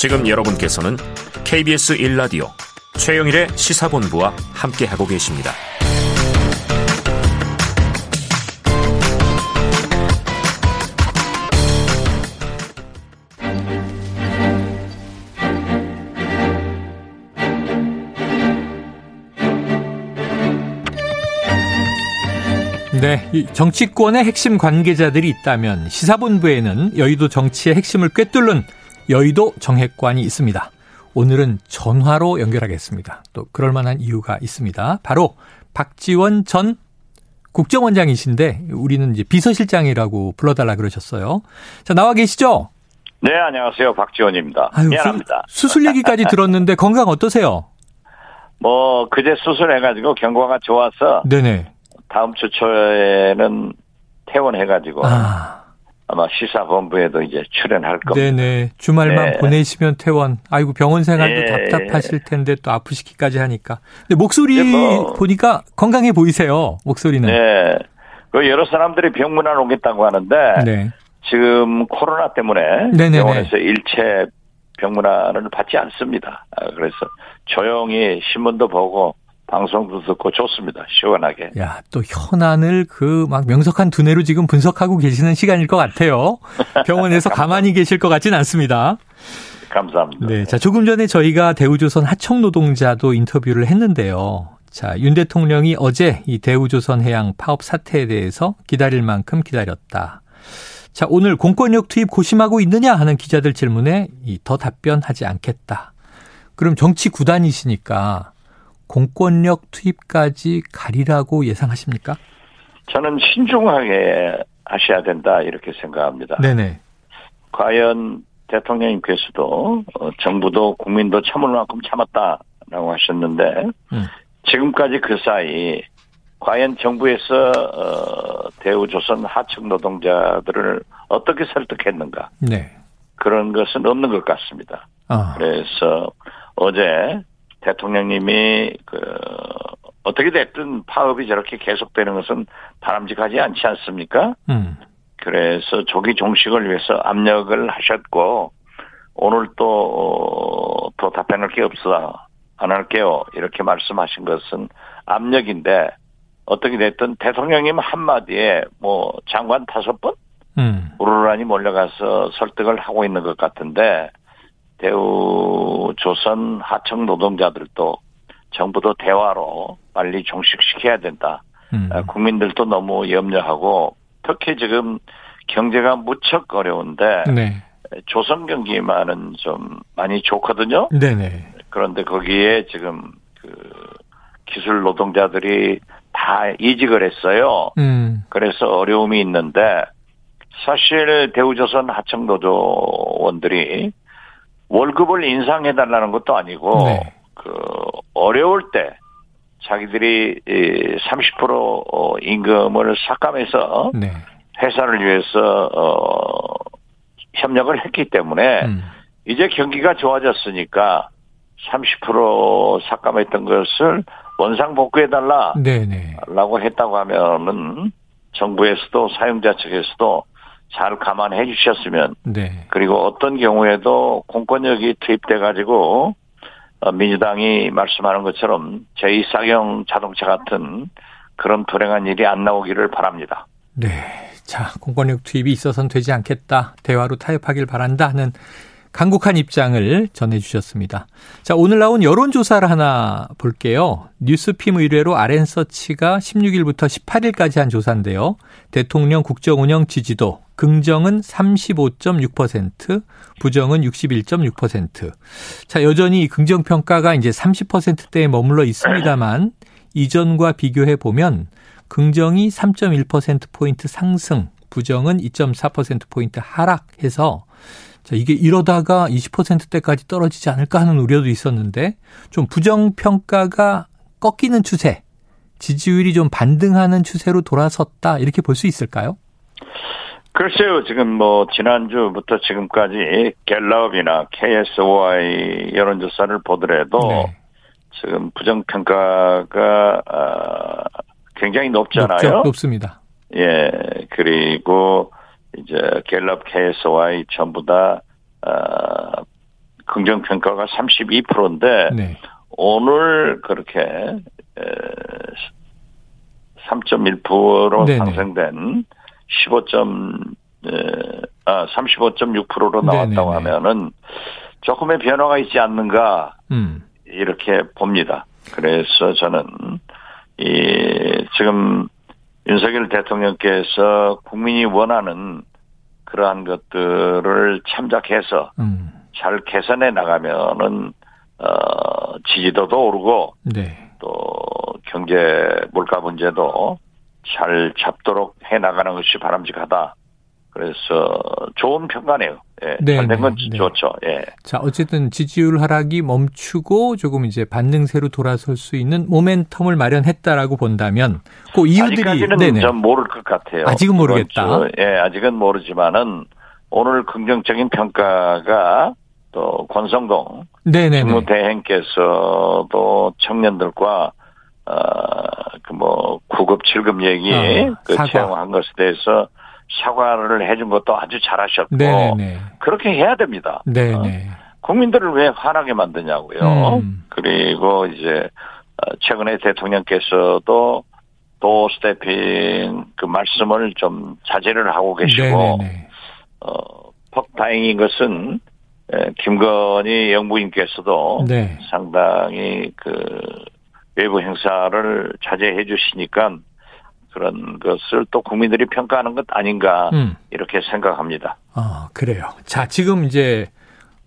지금 여러분께서는 KBS 1라디오 최영일의 시사본부와 함께하고 계십니다. 네, 정치권의 핵심 관계자들이 있다면 시사본부에는 여의도 정치의 핵심을 꿰뚫는 여의도 정핵관이 있습니다. 오늘은 전화로 연결하겠습니다. 또 그럴 만한 이유가 있습니다. 바로 박지원 전 국정원장이신데 우리는 이제 비서실장이라고 불러달라 그러셨어요. 자, 나와 계시죠? 네, 안녕하세요. 박지원입니다. 아유, 미안합니다. 수, 수술 얘기까지 들었는데 건강 어떠세요? 뭐 그제 수술해가지고 경과가 좋아서 네네. 다음 주 초에는 퇴원해가지고 아. 아마 시사본부에도 이제 출연할 겁니다. 네네. 주말만 네. 보내시면 퇴원. 아이고 병원 생활도 네. 답답하실 텐데 또 아프시기까지 하니까. 근데 목소리 뭐, 보니까 건강해 보이세요. 목소리는. 네. 그 여러 사람들이 병문안 오겠다고 하는데 네. 지금 코로나 때문에 네네네. 병원에서 일체 병문안을 받지 않습니다. 아, 그래서 조용히 신문도 보고 방송도 듣고 좋습니다. 시원하게. 야, 또 현안을 그 막 명석한 두뇌로 지금 분석하고 계시는 시간일 것 같아요. 병원에서 가만히 계실 것 같진 않습니다. 감사합니다. 네. 자, 조금 전에 저희가 대우조선 하청 노동자도 인터뷰를 했는데요. 자, 윤 대통령이 어제 이 대우조선 해양 파업 사태에 대해서 기다릴 만큼 기다렸다. 자, 오늘 공권력 투입 고심하고 있느냐 하는 기자들 질문에 더 답변하지 않겠다. 그럼 정치 구단이시니까 공권력 투입까지 가리라고 예상하십니까? 저는 신중하게 하셔야 된다 이렇게 생각합니다. 네네. 과연 대통령님께서도 어, 정부도 국민도 참을 만큼 참았다라고 하셨는데 음. 지금까지 그 사이 과연 정부에서 어, 대우조선 하청 노동자들을 어떻게 설득했는가? 네. 그런 것은 없는 것 같습니다. 아. 그래서 어제 대통령님이 그 어떻게 됐든 파업이 저렇게 계속되는 것은 바람직하지 않지 않습니까? 음. 그래서 조기 종식을 위해서 압력을 하셨고 오늘 또더 어, 답변할 게 없어 안 할게요 이렇게 말씀하신 것은 압력인데 어떻게 됐든 대통령님 한마디에 뭐 장관 다섯 번 음. 우르르니 몰려가서 설득을 하고 있는 것 같은데 대우 조선 하청 노동자들도 정부도 대화로 빨리 종식시켜야 된다. 음. 아, 국민들도 너무 염려하고 특히 지금 경제가 무척 어려운데 네. 조선 경기만은 좀 많이 좋거든요. 네네. 그런데 거기에 지금 그 기술 노동자들이 다 이직을 했어요. 음. 그래서 어려움이 있는데 사실 대우조선 하청 노조원들이 월급을 인상해달라는 것도 아니고 네. 그 어려울 때 자기들이 30% 어, 임금을 삭감해서 네. 회사를 위해서 어 협력을 했기 때문에 음. 이제 경기가 좋아졌으니까 30% 삭감했던 것을 원상 복구해달라 라고 했다고 하면은 정부에서도 사용자 측에서도 잘 감안해 주셨으면 네. 그리고 어떤 경우에도 공권력이 투입돼 가지고 어, 민주당이 말씀하는 것처럼 제2쌍용 자동차 같은 그런 불행한 일이 안 나오기를 바랍니다. 네. 자, 공권력 투입이 있어서는 되지 않겠다. 대화로 타협하길 바란다 하는 강국한 입장을 전해주셨습니다. 자, 오늘 나온 여론조사를 하나 볼게요. 뉴스핌 의뢰로 아랜서치가 16일부터 18일까지 한 조사인데요. 대통령 국정 운영 지지도, 긍정은 35.6%, 부정은 61.6%. 자, 여전히 긍정평가가 이제 30%대에 머물러 있습니다만, 이전과 비교해 보면, 긍정이 3.1%포인트 상승, 부정은 2.4%포인트 하락해서 자, 이게 이러다가 20%대까지 떨어지지 않을까 하는 우려도 있었는데 좀 부정평가가 꺾이는 추세, 지지율이 좀 반등하는 추세로 돌아섰다 이렇게 볼 수 있을까요? 글쎄요, 지금 뭐, 지난주부터 지금까지 갤럽이나 KSOI 여론조사를 보더라도 네. 지금 부정평가가, 아, 굉장히 높잖아요. 높죠? 높습니다. 예, 그리고 이제 갤럽 KSY 전부 다, 어, 긍정 평가가 32%인데 네. 오늘 그렇게 3.1% 네네. 상승된 15. 아 35.6%로 나왔다고 네네네. 하면은 조금의 변화가 있지 않는가 음. 이렇게 봅니다. 그래서 저는 이 지금 윤석열 대통령께서 국민이 원하는 그러한 것들을 참작해서 음. 잘 개선해 나가면은 어 지지도도 오르고 네. 또 경제 물가 문제도 잘 잡도록 해 나가는 것이 바람직하다. 그래서 좋은 평가네요. 예. 네, 잘된 건 네, 네. 좋죠. 예. 자, 어쨌든 지지율 하락이 멈추고 조금 이제 반등세로 돌아설 수 있는 모멘텀을 마련했다라고 본다면 그 이유들이 아직까지는 네네. 좀 모를 것 같아요. 아직은 모르겠다. 주, 예, 아직은 모르지만은 오늘 긍정적인 평가가 또 권성동 국무대행께서도 청년들과 어그뭐 9급 7급 얘기 어, 그 채용한 것에 대해서 사과를 해준 것도 아주 잘하셨고 네네. 그렇게 해야 됩니다. 네네. 어? 국민들을 왜 화나게 만드냐고요. 음. 그리고 이제 어, 최근에 대통령께서도 도 스태핑 그 말씀을 좀 자제를 하고 계시고. 어, 다행인 것은 김건희 영부인께서도 네. 상당히 그 외부 행사를 자제해 주시니까 그런 것을 또 국민들이 평가하는 것 아닌가 음. 이렇게 생각합니다. 아 그래요. 자 지금 이제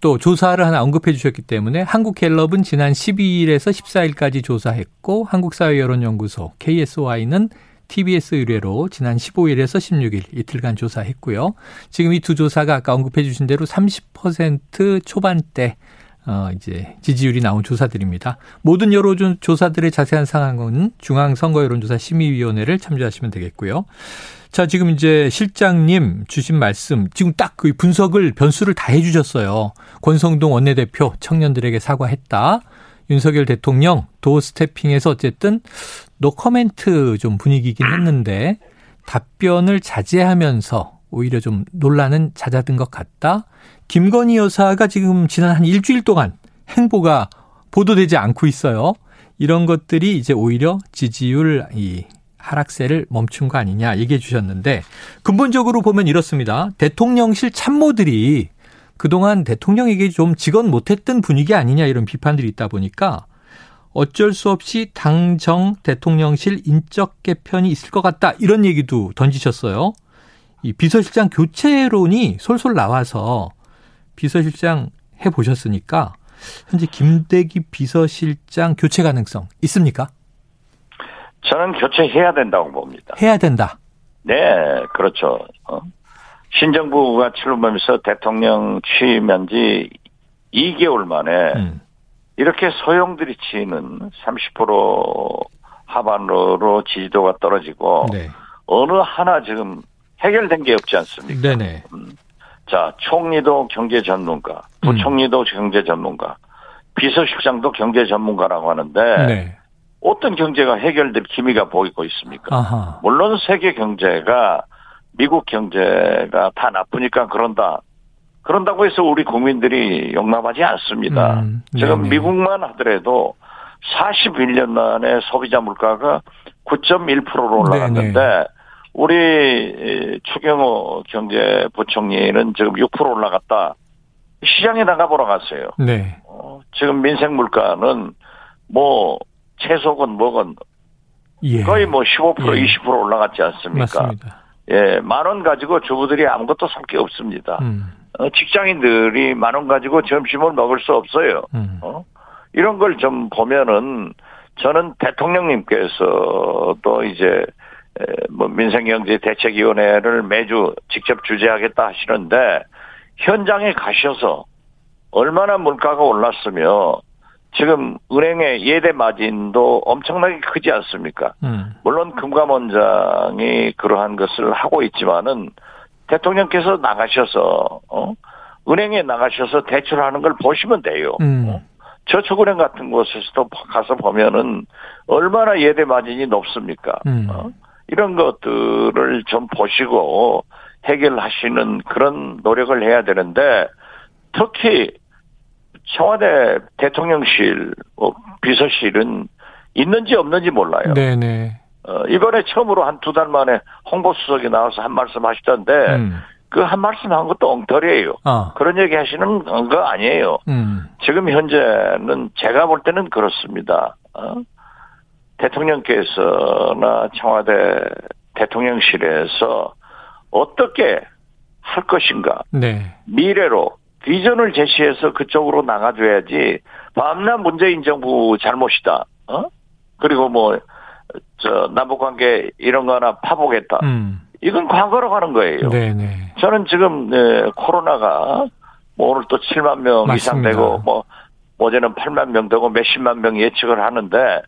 또 조사를 하나 언급해 주셨기 때문에 한국갤럽은 지난 12일에서 14일까지 조사했고 한국사회여론연구소 KSY는 TBS 의뢰로 지난 15일에서 16일 이틀간 조사했고요. 지금 이 두 조사가 아까 언급해 주신 대로 30% 초반대 어, 이제 지지율이 나온 조사들입니다. 모든 여론 조사들의 자세한 상황은 중앙선거 여론조사 심의위원회를 참조하시면 되겠고요. 자, 지금 이제 실장님 주신 말씀, 지금 딱 그 분석을 변수를 다 해주셨어요. 권성동 원내대표 청년들에게 사과했다. 윤석열 대통령 doorstepping에서 어쨌든 no comment 좀 분위기긴 했는데 답변을 자제하면서 오히려 좀 논란은 잦아든 것 같다. 김건희 여사가 지금 지난 한 일주일 동안 행보가 보도되지 않고 있어요. 이런 것들이 이제 오히려 지지율 이 하락세를 멈춘 거 아니냐 얘기해 주셨는데 근본적으로 보면 이렇습니다. 대통령실 참모들이 그동안 대통령에게 좀 직언 못했던 분위기 아니냐 이런 비판들이 있다 보니까 어쩔 수 없이 당정 대통령실 인적 개편이 있을 것 같다 이런 얘기도 던지셨어요. 이 비서실장 교체론이 솔솔 나와서 비서실장 해 보셨으니까 현재 김대기 비서실장 교체 가능성 있습니까? 저는 교체해야 된다고 봅니다. 해야 된다. 네, 그렇죠. 어? 신정부가 출범하면서 대통령 취임한 지 2개월 만에 음. 이렇게 소용들이 치는 30% 하반으로 지지도가 떨어지고 네. 어느 하나 지금 해결된 게 없지 않습니까? 네네. 음. 자, 총리도 경제 전문가, 부총리도 음. 경제 전문가, 비서실장도 경제 전문가라고 하는데 네. 어떤 경제가 해결될 기미가 보이고 있습니까? 아하. 물론 세계 경제가 미국 경제가 다 나쁘니까 그런다. 그런다고 해서 우리 국민들이 용납하지 않습니다. 음, 지금 미국만 하더라도 41년 만에 소비자 물가가 9.1%로 올라갔는데 네네. 우리 추경호 경제부총리는 지금 6% 올라갔다. 시장에 나가보러 갔어요. 네. 어, 지금 민생 물가는 뭐 채소건 뭐건 예. 거의 뭐 15% 예. 20% 올라갔지 않습니까? 맞습니다. 예, 만 원 가지고 주부들이 아무것도 살 게 없습니다. 음. 어, 직장인들이 만 원 가지고 점심을 먹을 수 없어요. 음. 어? 이런 걸 좀 보면은 저는 대통령님께서도 이제 뭐 민생경제 대책위원회를 매주 직접 주재하겠다 하시는데 현장에 가셔서 얼마나 물가가 올랐으며 지금 은행의 예대 마진도 엄청나게 크지 않습니까? 음. 물론 금감원장이 그러한 것을 하고 있지만은 대통령께서 나가셔서 어? 은행에 나가셔서 대출하는 걸 보시면 돼요. 음. 어? 저축은행 같은 곳에서도 가서 보면은 얼마나 예대 마진이 높습니까? 음. 어? 이런 것들을 좀 보시고 해결하시는 그런 노력을 해야 되는데 특히 청와대 대통령실, 뭐 비서실은 있는지 없는지 몰라요. 네네. 어, 이번에 처음으로 한 두 달 만에 홍보수석이 나와서 한 말씀 하시던데, 음. 그한 말씀 한 것도 엉터리예요. 어. 그런 얘기 하시는 거 아니에요. 음. 지금 현재는 제가 볼 때는 그렇습니다. 어? 대통령께서나 청와대 대통령실에서 어떻게 할 것인가. 네. 미래로 비전을 제시해서 그쪽으로 나가줘야지 밤낮 문재인 정부 잘못이다. 어? 그리고 뭐, 저, 남북관계 이런 거 하나 파보겠다. 음. 이건 과거로 가는 거예요. 네네. 저는 지금, 네, 코로나가 뭐 오늘 또 7만 명 맞습니다. 이상 되고 뭐, 어제는 8만 명 되고 몇십만 명 예측을 하는데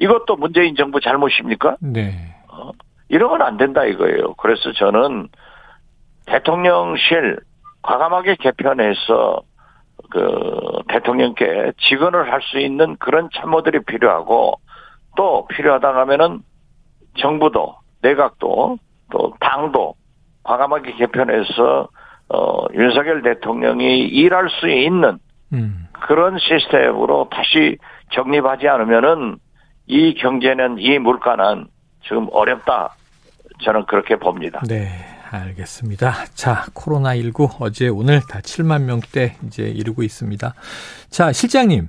이것도 문재인 정부 잘못입니까? 네. 어? 이러면 안 된다 이거예요. 그래서 저는 대통령실 과감하게 개편해서 그 대통령께 직언을 할 수 있는 그런 참모들이 필요하고 또 필요하다 하면은 정부도 내각도 또 당도 과감하게 개편해서 어 윤석열 대통령이 일할 수 있는 음. 그런 시스템으로 다시 정립하지 않으면은 이 경제는 이 물가는 지금 어렵다 저는 그렇게 봅니다. 네. 알겠습니다. 자, 코로나19 어제 오늘 다 7만 명대 이제 이루고 있습니다. 자, 실장님.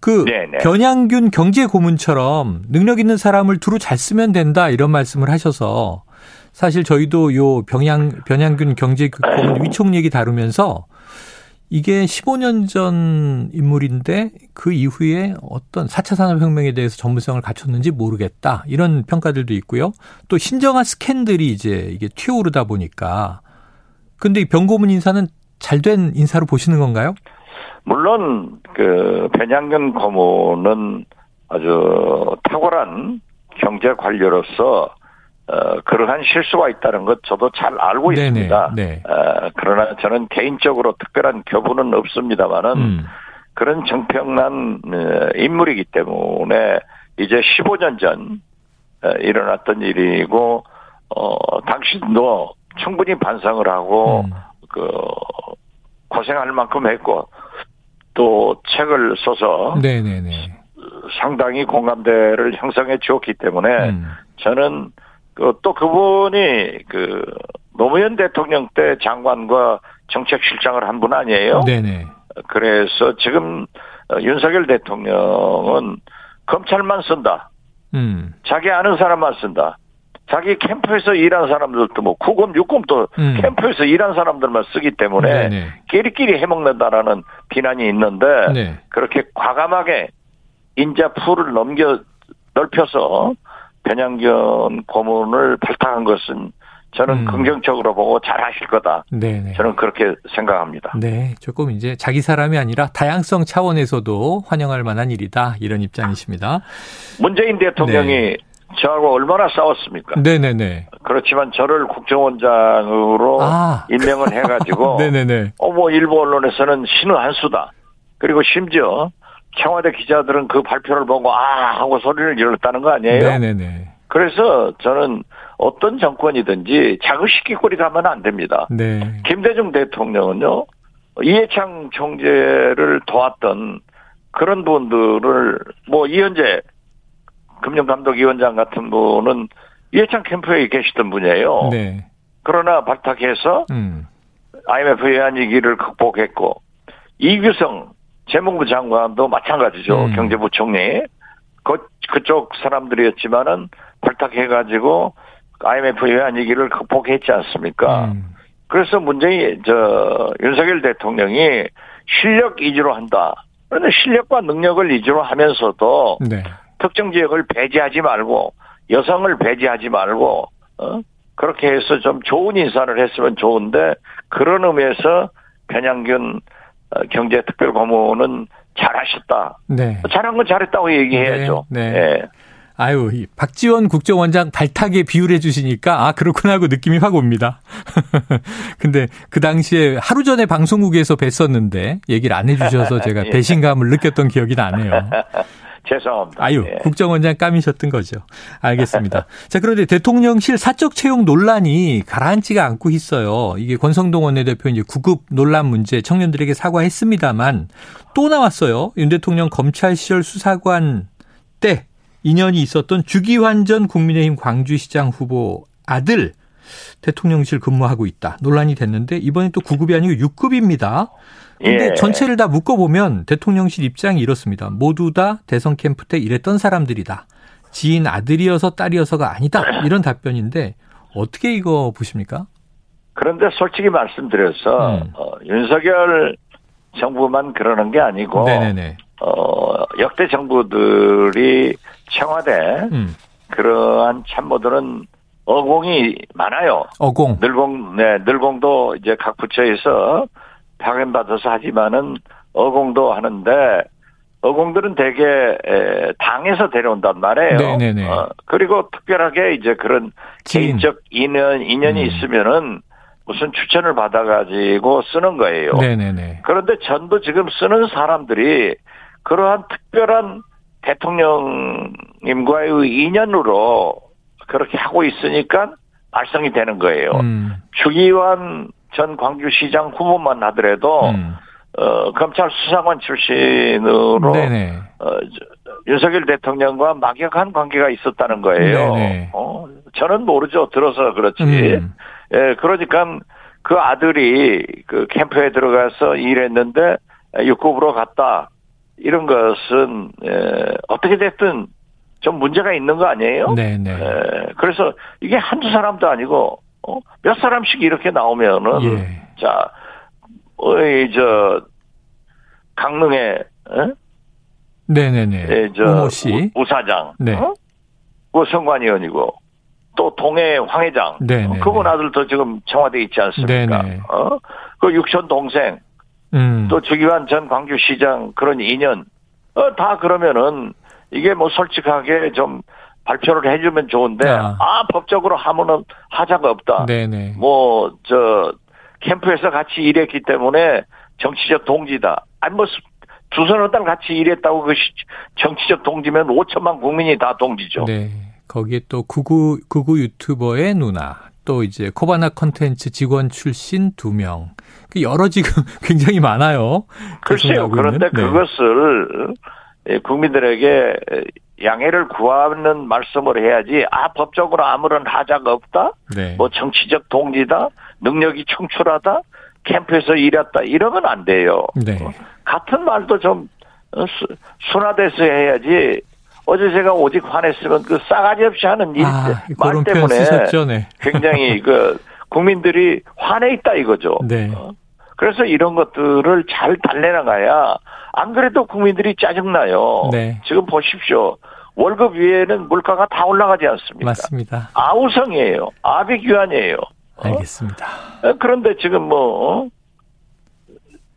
그 네네. 변양균 경제 고문처럼 능력 있는 사람을 두루 잘 쓰면 된다 이런 말씀을 하셔서 사실 저희도 요 병양 변양균 경제 고문 위촉 얘기 다루면서 이게 15년 전 인물인데 그 이후에 어떤 4차 산업혁명에 대해서 전문성을 갖췄는지 모르겠다. 이런 평가들도 있고요. 또 신정한 스캔들이 이제 이게 튀어오르다 보니까. 근데 이 병고문 인사는 잘 된 인사로 보시는 건가요? 물론 그 변양균 고문은 아주 탁월한 경제 관료로서 어, 그러한 실수가 있다는 것 저도 잘 알고 네네, 있습니다. 네. 어, 그러나 저는 개인적으로 특별한 교부는 없습니다만은 음. 그런 정평난 어, 인물이기 때문에 이제 15년 전 어, 일어났던 일이고 어, 당신도 충분히 반성을 하고 음. 그 고생할 만큼 했고 또 책을 써서 네네네. 상당히 공감대를 형성해 주었기 때문에 음. 저는 그, 또 그분이 그 노무현 대통령 때 장관과 정책실장을 한 분 아니에요? 네네. 그래서 지금 어, 윤석열 대통령은 검찰만 쓴다. 음. 자기 아는 사람만 쓴다. 자기 캠프에서 일한 사람들도 뭐 구검 육검도 음. 캠프에서 일한 사람들만 쓰기 때문에 네네. 끼리끼리 해먹는다라는 비난이 있는데 네. 그렇게 과감하게 인자 풀을 넘겨 넓혀서 변양견 고문을 발탁한 것은 저는 음. 긍정적으로 보고 잘 하실 거다. 네네. 저는 그렇게 생각합니다. 네. 조금 이제 자기 사람이 아니라 다양성 차원에서도 환영할 만한 일이다. 이런 입장이십니다. 문재인 대통령이 네. 저하고 얼마나 싸웠습니까? 네네네. 그렇지만 저를 국정원장으로 아. 임명을 해가지고. 네네네. 어, 뭐 일부 언론에서는 신의 한 수다. 그리고 심지어 청와대 기자들은 그 발표를 보고 아 하고 소리를 질렀다는 거 아니에요? 네네네. 그래서 저는 어떤 정권이든지 자극시키 꼬리 가면 안 됩니다. 네. 김대중 대통령은요 이해창 총재를 도왔던 그런 분들을 뭐 이현재 금융감독위원장 같은 분은 이해창 캠프에 계시던 분이에요. 네. 그러나 발탁해서 음. IMF 외환위기를 극복했고 이규성 재무부 장관도 마찬가지죠. 음. 경제부총리. 그, 그쪽 사람들이었지만은 발탁해가지고 IMF 외환위기를 극복했지 않습니까? 음. 그래서 문재인, 저, 윤석열 대통령이 실력 위주로 한다. 그런데 실력과 능력을 위주로 하면서도 네. 특정 지역을 배제하지 말고 여성을 배제하지 말고 어? 그렇게 해서 좀 좋은 인사를 했으면 좋은데 그런 의미에서 변양균 어, 경제특별고문은 잘하셨다. 네. 잘한 건 잘했다고 얘기해야죠. 네. 네. 네. 아유, 박지원 국정원장 발탁에 비유를 해주시니까, 아, 그렇구나 하고 느낌이 확 옵니다. 근데 그 당시에 하루 전에 방송국에서 뵀었는데, 얘기를 안 해주셔서 제가 예. 배신감을 느꼈던 기억이 나네요. 죄송합니다. 아유, 예. 국정원장 까미셨던 거죠. 알겠습니다. 자, 그런데 대통령실 사적 채용 논란이 가라앉지가 않고 있어요. 이게 권성동 원내대표 이제 구급 논란 문제 청년들에게 사과했습니다만 또 나왔어요. 윤 대통령 검찰 시절 수사관 때 인연이 있었던 주기환 전 국민의힘 광주시장 후보 아들 대통령실 근무하고 있다. 논란이 됐는데 이번에 또 9급이 아니고 6급입니다. 근데 예. 전체를 다 묶어보면 대통령실 입장이 이렇습니다. 모두 다 대선 캠프 때 일했던 사람들이다. 지인 아들이어서 딸이어서가 아니다. 이런 답변인데 어떻게 이거 보십니까? 그런데 솔직히 말씀드려서 음. 어, 윤석열 정부만 그러는 게 아니고 네네네. 어, 역대 정부들이 청와대 음. 그러한 참모들은 어공이 많아요. 어공. 늘공, 네, 늘공도 이제 각 부처에서 파견받아서 하지만은 어공도 하는데 어공들은 대개 당에서 데려온단 말이에요. 네네네. 어, 그리고 특별하게 이제 그런 지인. 개인적 인연 인연이 음. 있으면은 무슨 추천을 받아가지고 쓰는 거예요. 네네네. 그런데 전부 지금 쓰는 사람들이 그러한 특별한 대통령님과의 인연으로 그렇게 하고 있으니까 발성이 되는 거예요. 음. 주기환 전 광주시장 후보만 하더라도 음. 어, 검찰 수사관 출신으로 네네. 어, 윤석열 대통령과 막역한 관계가 있었다는 거예요. 어, 저는 모르죠. 들어서 그렇지. 음. 예, 그러니까 그 아들이 그 캠프에 들어가서 일했는데 육급으로 갔다. 이런 것은 에, 어떻게 됐든 좀 문제가 있는 거 아니에요? 네네. 에, 그래서 이게 한두 사람도 아니고 어? 몇 사람씩 이렇게 나오면은 예. 자, 어이 저 강릉에 에? 네네네. 예, 저 씨. 우, 사장 네. 어? 그 성관위원이고 또 동해 황 회장, 어? 그분 아들도 지금 청와대에 있지 않습니까? 네네. 어? 그 육촌 동생, 음. 또 주기환 전 광주시장 그런 인연, 어, 다 그러면은 이게 뭐 솔직하게 좀 발표를 해주면 좋은데 아, 아 법적으로 하면은 하자가 없다. 네네. 뭐 저 캠프에서 같이 일했기 때문에 정치적 동지다. 아니 뭐 두서너 달 같이 일했다고 그 정치적 동지면 5천만 국민이 다 동지죠. 네. 거기에 또 구구 구구 유튜버의 누나, 또 이제 코바나 컨텐츠 직원 출신 두 명. 그 여러 지금 굉장히 많아요. 글쎄요. 그런데 네. 그것을 국민들에게 양해를 구하는 말씀을 해야지 아 법적으로 아무런 하자가 없다 네. 뭐 정치적 동지다 능력이 충출하다 캠프에서 일했다 이러면 안 돼요 네. 어? 같은 말도 좀 어, 순화돼서 해야지 어제 제가 오직 화냈으면 그 싸가지 없이 하는 일, 아, 말 때문에 네. 굉장히 그 국민들이 화내 있다 이거죠. 네. 어? 그래서 이런 것들을 잘 달래나가야 안 그래도 국민들이 짜증나요. 네. 지금 보십시오. 월급 위에는 물가가 다 올라가지 않습니까? 맞습니다. 아우성이에요. 아비규환이에요. 어? 알겠습니다. 어? 그런데 지금 뭐, 어?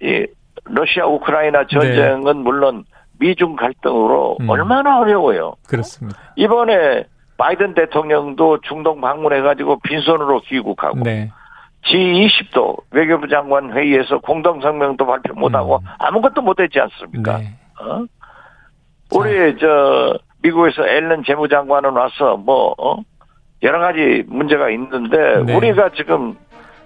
이, 러시아 우크라이나 전쟁은 네. 물론 미중 갈등으로 음. 얼마나 어려워요. 그렇습니다. 이번에 바이든 대통령도 중동 방문해가지고 빈손으로 귀국하고 네. G20도 외교부 장관 회의에서 공동성명도 발표 못하고 음. 아무것도 못했지 않습니까? 네. 어? 우리 저 미국에서 앨런 재무장관은 와서 뭐 어? 여러 가지 문제가 있는데 네. 우리가 지금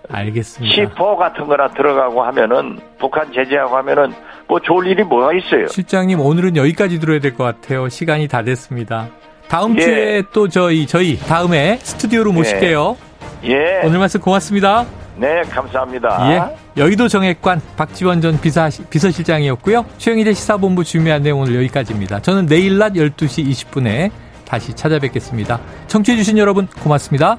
알겠습니다. C4 같은 거나 들어가고 하면은 북한 제재하고 하면은 뭐 좋을 일이 뭐가 있어요. 실장님 오늘은 여기까지 들어야 될 것 같아요. 시간이 다 됐습니다. 다음 예. 주에 또 저희 저희 다음에 스튜디오로 모실게요. 예. 예. 오늘 말씀 고맙습니다. 네, 감사합니다. 예. 여의도 정액관 박지원 전 비서, 비서실장이었고요. 최영일의 시사본부 준비한 내용 오늘 여기까지입니다. 저는 내일 낮 12시 20분에 다시 찾아뵙겠습니다. 청취해주신 여러분 고맙습니다.